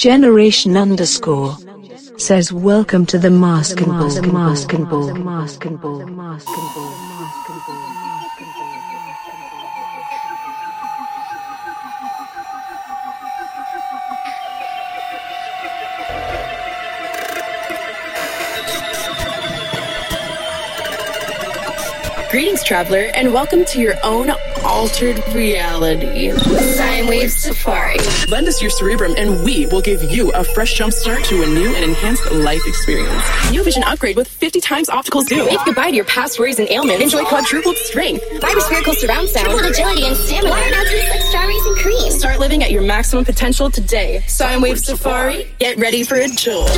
Generation underscore says welcome to the mask and ball, mask and ball, mask and ball, mask and ball, Greetings, traveler, and welcome to your own altered reality. Sine Wave Safari. Lend us your cerebrum, and we will give you a fresh jumpstart to a new and enhanced life experience. New vision upgrade with 50 times optical zoom. Wave goodbye to your past worries and ailments. Enjoy quadrupled strength. Fiber spherical surround sound. Triple agility and stamina. Water now tastes like strawberries and cream. Start living at your maximum potential today. Sine Wave Safari. Get ready for a jolt.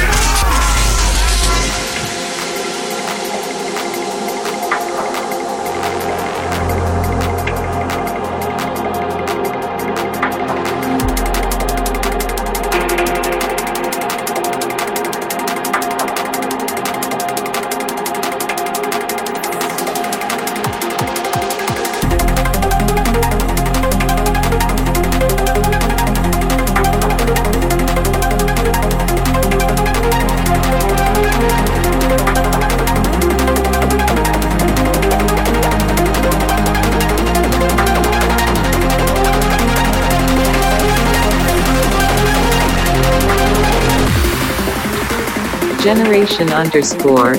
Generation underscore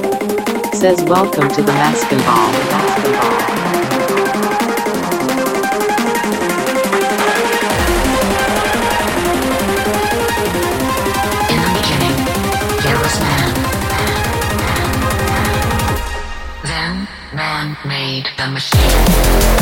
says welcome to the mask and ball. Mask and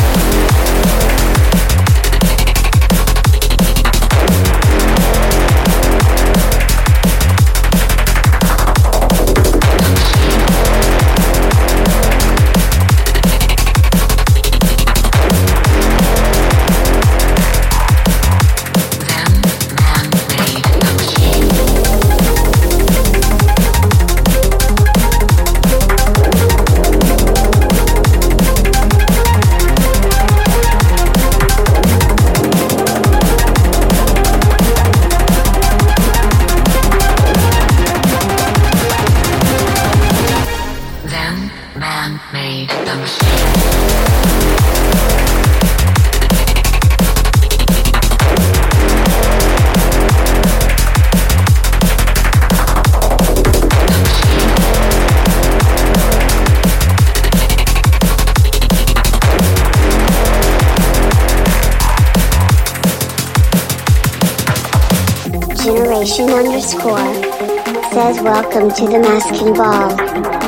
welcome to the masking ball.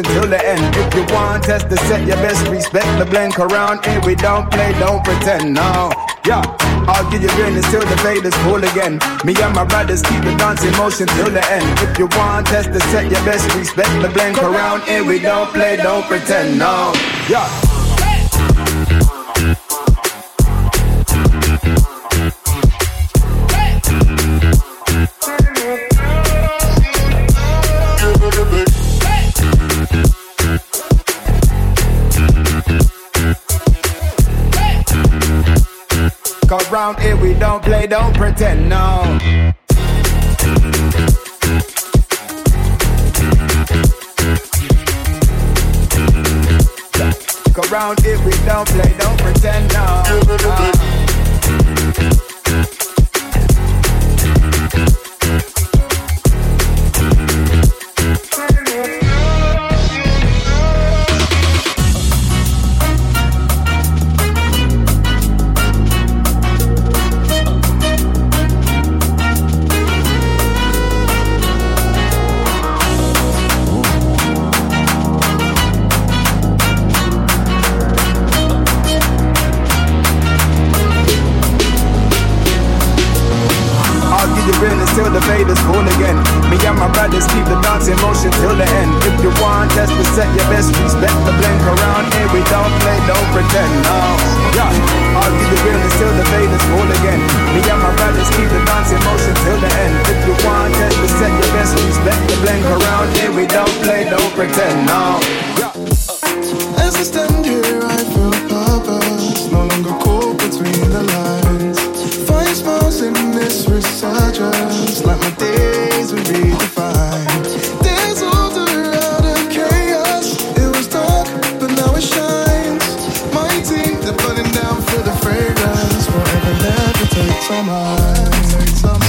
Till the end. If you want test the set, you best respect the blink around here. We don't play, don't pretend, no. Yeah, I'll give you realness till the fade is full again. Me and my brothers keep the dancing motion till the end. If you want test the set, you best respect the blink around here. We don't play, don't pretend, no. Yeah. Cause round here we don't play, don't pretend, no. Cause round here we don't play, don't pretend, no. Uh. I'll give you realness till the fade is again. Me and my brothers keep the dance motion till the end. If you want the set, you best respect the blink around here. We don't play, don't pretend, no. As I stand here, I feel purpose. No longer caught between the lines. Find smiles in this resurgence, like my days were redefined. Levitates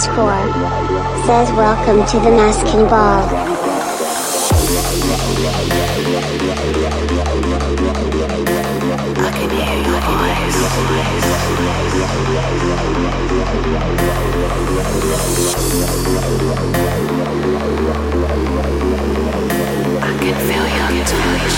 Verse says, Welcome to the masking ball. I can hear your voice. I can feel your touch.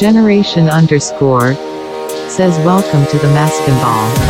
Generation underscore says welcome to the Maskin Ball. Ball.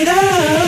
it up.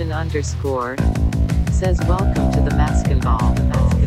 Generation underscore says welcome to the Maskin Ball.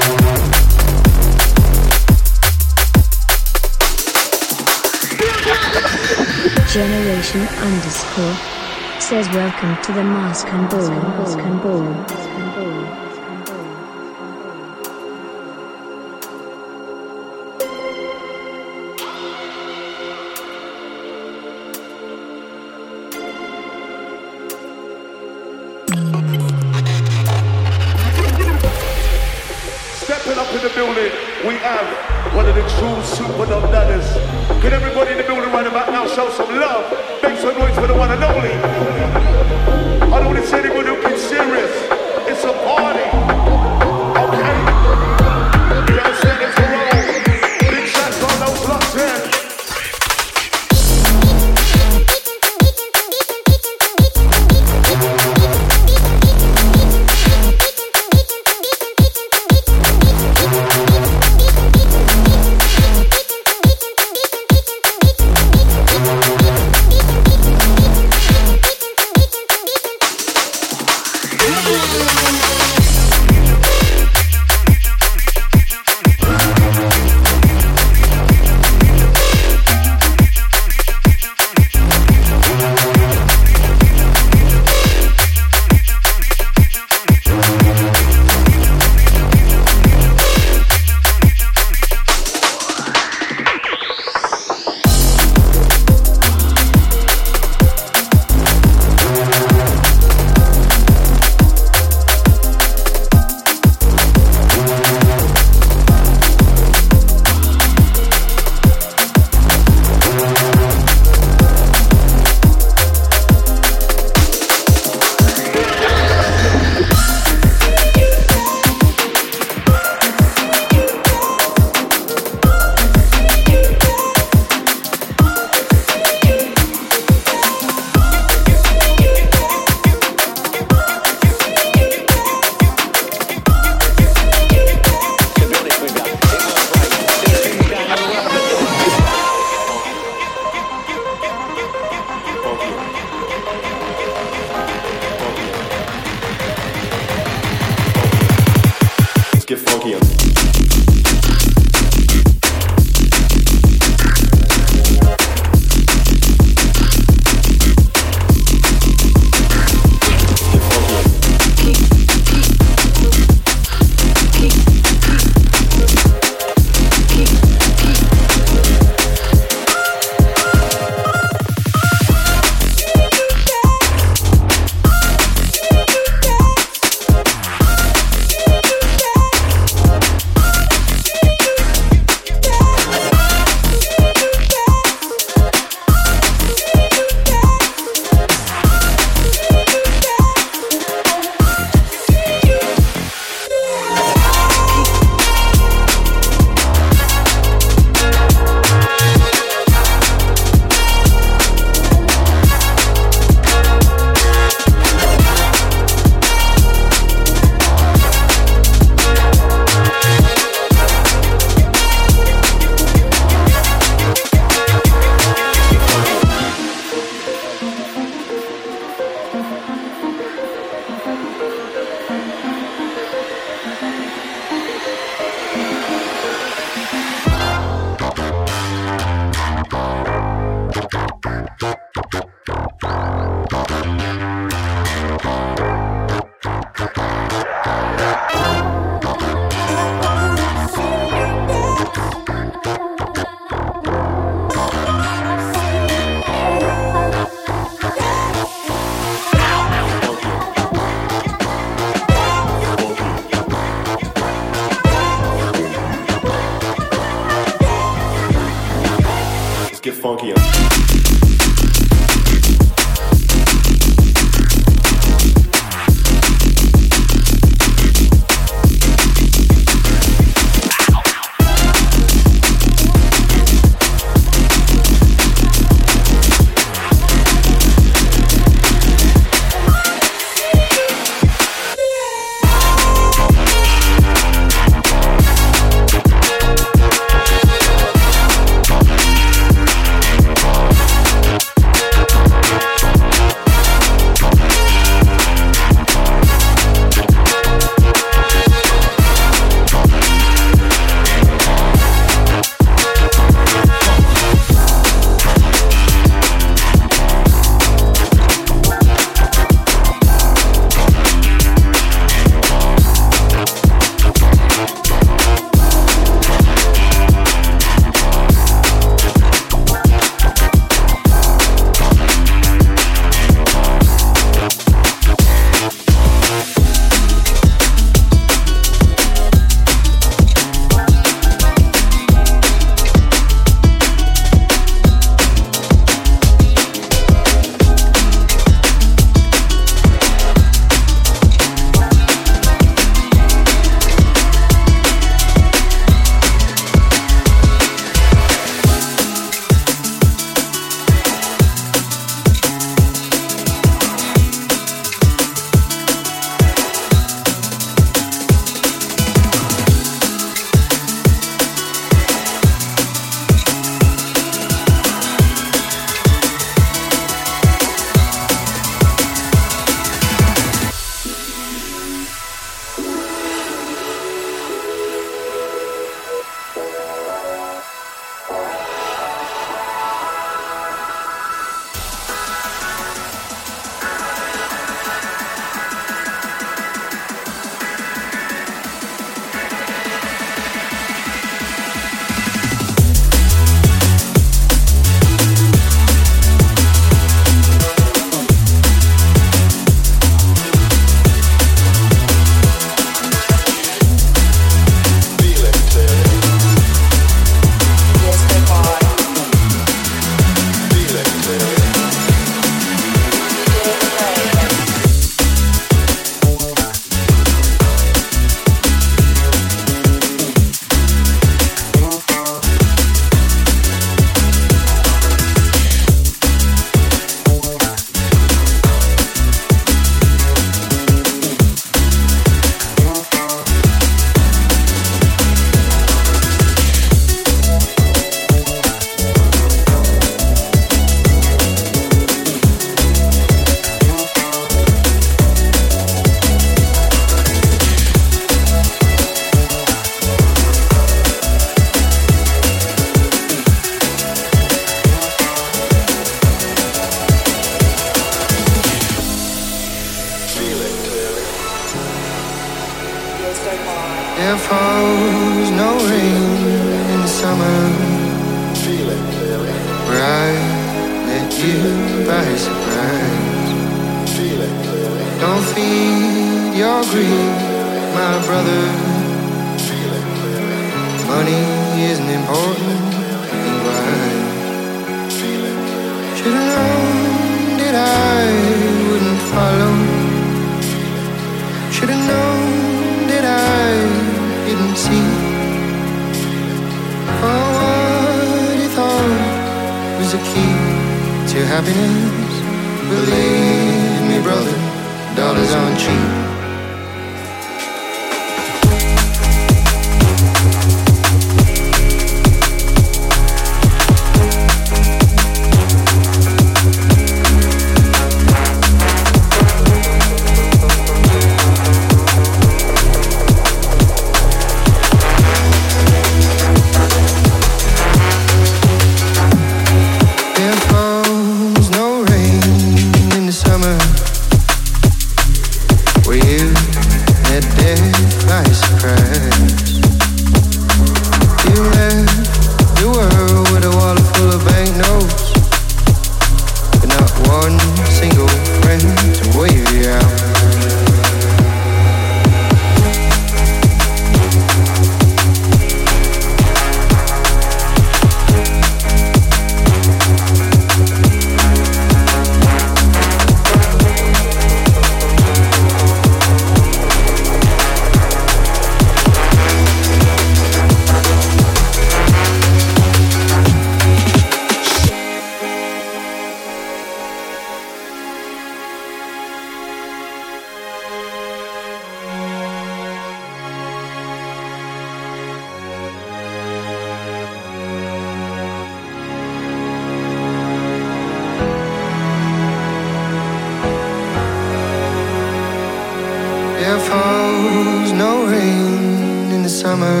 Falls no rain in the summer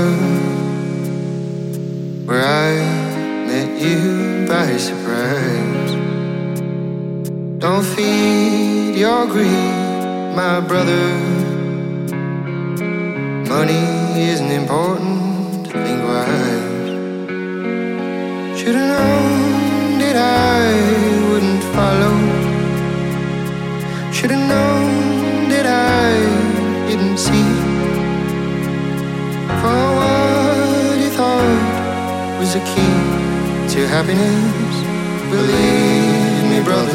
where I met you by surprise. Don't feed your greed, my brother. Money isn't important, wise. Should've known that I wouldn't follow. Should've known that I didn't see. Was the key to happiness. Believe me, brother,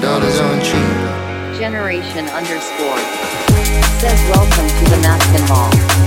dollars aren't cheap. Generation underscore says welcome to the Maskin Ball.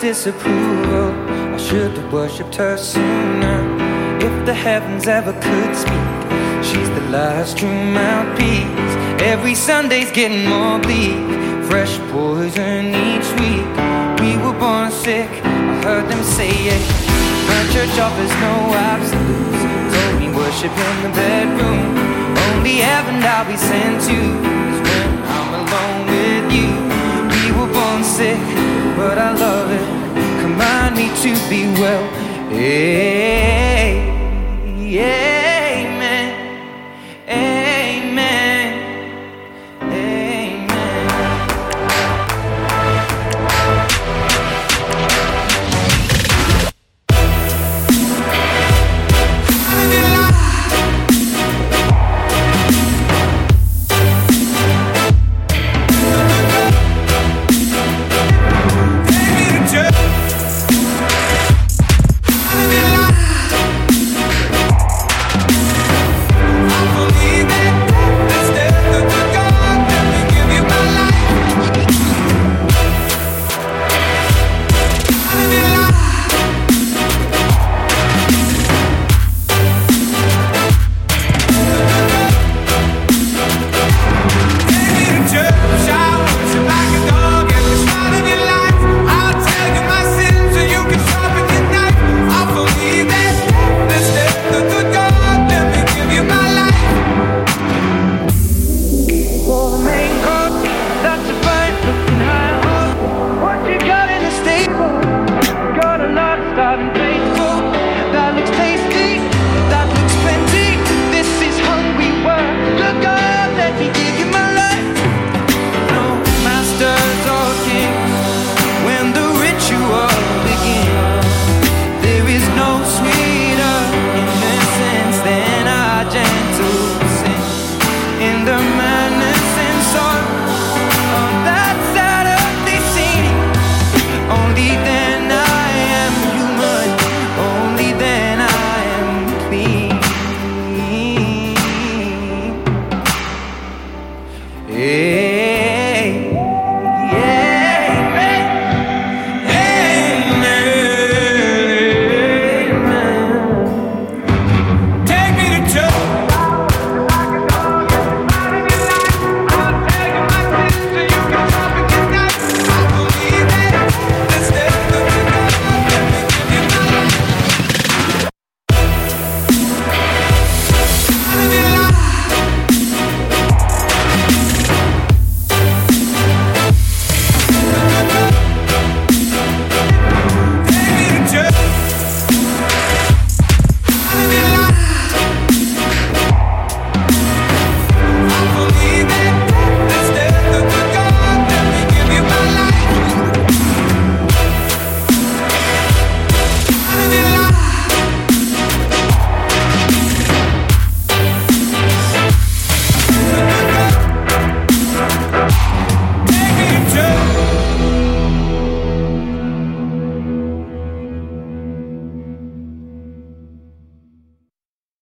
Disapproval. I should have worshipped her sooner. If the heavens ever could speak, she's the last true mouthpiece. Every Sunday's getting more bleak. Fresh poison each week. We were born sick. I heard them say it. My church offers no absolutes. Told me worship in the bedroom. Only heaven I'll be sent to is when I'm alone with you. We were born sick, but I love it. Command me to be well. Hey, yeah.